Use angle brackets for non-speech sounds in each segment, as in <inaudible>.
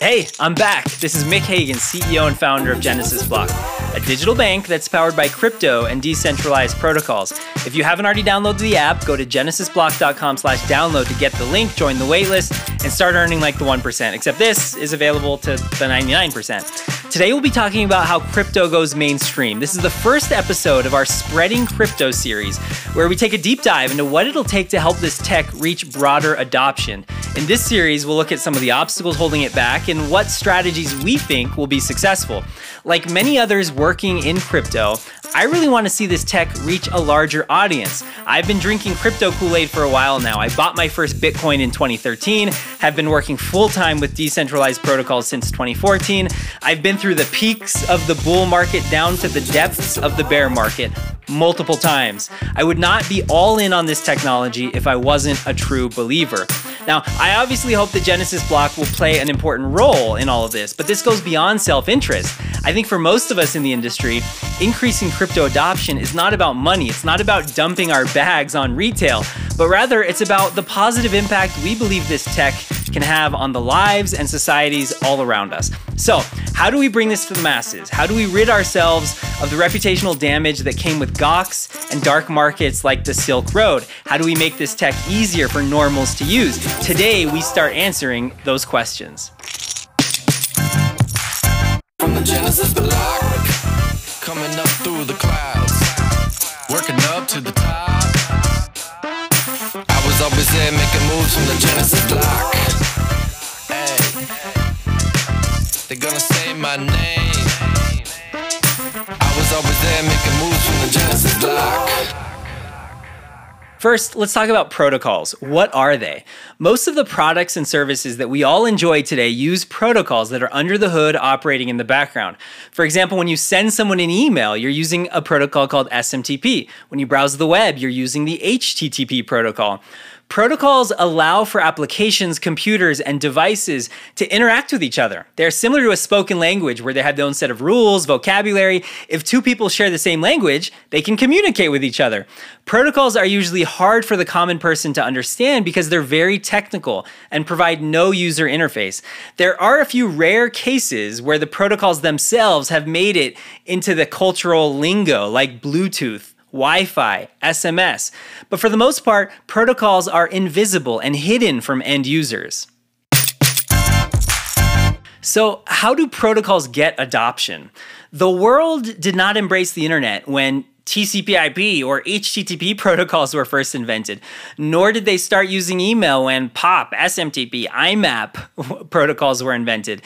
Hey, I'm back. This is Mick Hagen, CEO and founder of Genesis Block, a digital bank that's powered by crypto and decentralized protocols. If you haven't already downloaded the app, go to genesisblock.com/download to get the link, join the waitlist, and start earning like the 1%, except this is available to the 99%. Today we'll be talking about how crypto goes mainstream. This is the first episode of our Spreading Crypto series, where we take a deep dive into what it'll take to help this tech reach broader adoption. In this series, we'll look at some of the obstacles holding it back and what strategies we think will be successful. Like many others working in crypto, I really want to see this tech reach a larger audience. I've been drinking crypto Kool Aid for a while now. I bought my first Bitcoin in 2013, have been working full time with decentralized protocols since 2014. I've been through the peaks of the bull market down to the depths of the bear market multiple times. I would not be all in on this technology if I wasn't a true believer. Now, I obviously hope the Genesis Block will play an important role in all of this, but this goes beyond self interest. I think for most of us in the industry, increasing crypto adoption is not about money, it's not about dumping our bags on retail, but rather it's about the positive impact we believe this tech can have on the lives and societies all around us. So, how do we bring this to the masses? How do we rid ourselves of the reputational damage that came with Gox and dark markets like the Silk Road? How do we make this tech easier for normals to use? Today, we start answering those questions. From the Genesis coming up through the clouds, working up to the top. Was always there making moves from the Genesis block. Hey, they're gonna say my name. I was always there making moves from the Genesis block. First, let's talk about protocols. What are they? Most of the products and services that we all enjoy today use protocols that are under the hood operating in the background. For example, when you send someone an email, you're using a protocol called SMTP. When you browse the web, you're using the HTTP protocol. Protocols allow for applications, computers, and devices to interact with each other. They're similar to a spoken language where they have their own set of rules, vocabulary. If two people share the same language, they can communicate with each other. Protocols are usually hard for the common person to understand because they're very technical and provide no user interface. There are a few rare cases where the protocols themselves have made it into the cultural lingo, like Bluetooth Wi Fi, SMS. But for the most part, protocols are invisible and hidden from end users. So, how do protocols get adoption? The world did not embrace the internet when TCP/IP or HTTP <laughs> protocols were first invented, nor did they start using email when POP, SMTP, IMAP <laughs> protocols were invented.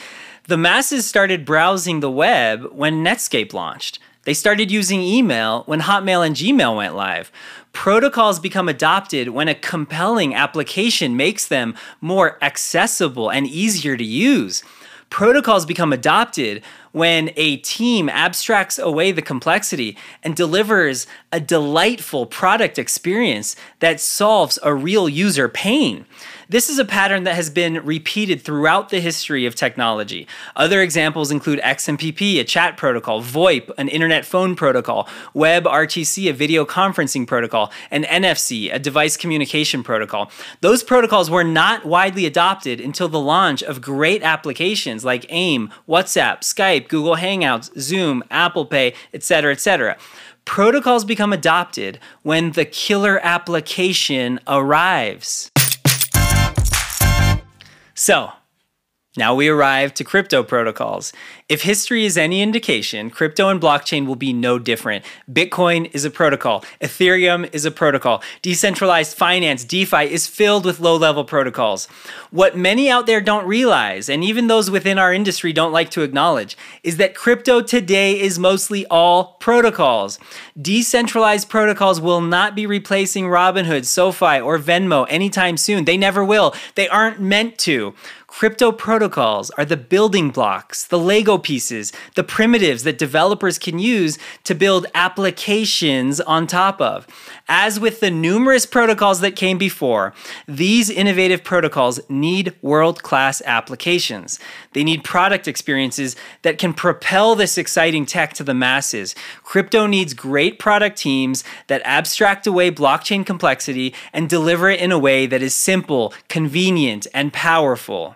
The masses started browsing the web when Netscape launched. They started using email when Hotmail and Gmail went live. Protocols become adopted when a compelling application makes them more accessible and easier to use. Protocols become adopted when a team abstracts away the complexity and delivers a delightful product experience that solves a real user pain. This is a pattern that has been repeated throughout the history of technology. Other examples include XMPP, a chat protocol, VoIP, an internet phone protocol, WebRTC, a video conferencing protocol, and NFC, a device communication protocol. Those protocols were not widely adopted until the launch of great applications like AIM, WhatsApp, Skype, Google Hangouts, Zoom, Apple Pay, etc., etc. Protocols become adopted when the killer application arrives. So, now we arrive to crypto protocols. If history is any indication, crypto and blockchain will be no different. Bitcoin is a protocol, Ethereum is a protocol, decentralized finance, DeFi, is filled with low level protocols. What many out there don't realize, and even those within our industry don't like to acknowledge, is that crypto today is mostly all protocols. Decentralized protocols will not be replacing Robinhood, SoFi, or Venmo anytime soon. They never will. They aren't meant to. Crypto protocols are the building blocks, the Lego pieces, the primitives that developers can use to build applications on top of. As with the numerous protocols that came before, these innovative protocols need world class applications. They need product experiences that can propel this exciting tech to the masses. Crypto needs great product teams that abstract away blockchain complexity and deliver it in a way that is simple, convenient, and powerful.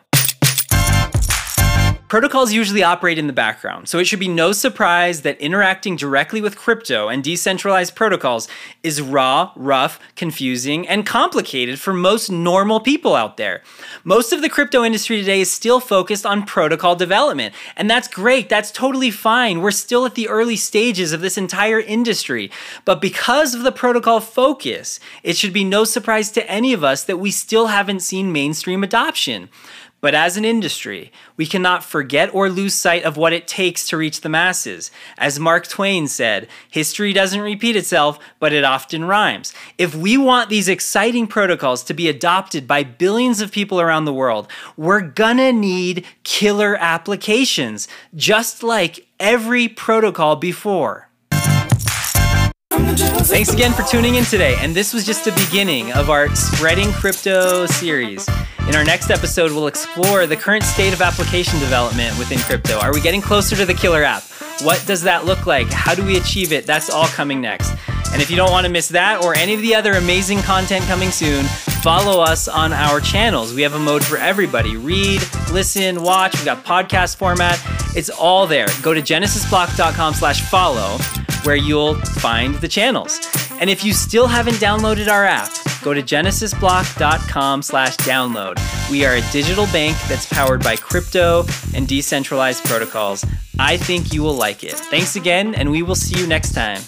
Protocols usually operate in the background, so it should be no surprise that interacting directly with crypto and decentralized protocols is raw, rough, confusing, and complicated for most normal people out there. Most of the crypto industry today is still focused on protocol development, and that's great, that's totally fine. We're still at the early stages of this entire industry. But because of the protocol focus, it should be no surprise to any of us that we still haven't seen mainstream adoption. But as an industry, we cannot forget or lose sight of what it takes to reach the masses. As Mark Twain said, history doesn't repeat itself, but it often rhymes. If we want these exciting protocols to be adopted by billions of people around the world, we're gonna need killer applications, just like every protocol before. Thanks again for tuning in today, and this was just the beginning of our Spreading Crypto series. In our next episode, we'll explore the current state of application development within crypto. Are we getting closer to the killer app? What does that look like? How do we achieve it? That's all coming next. And if you don't want to miss that or any of the other amazing content coming soon, follow us on our channels. We have a mode for everybody read, listen, watch. We've got podcast format. It's all there. Go to genesisblock.com slash follow where you'll find the channels. And if you still haven't downloaded our app, go to genesisblock.com slash download. We are a digital bank that's powered by crypto and decentralized protocols. I think you will like it. Thanks again, and we will see you next time.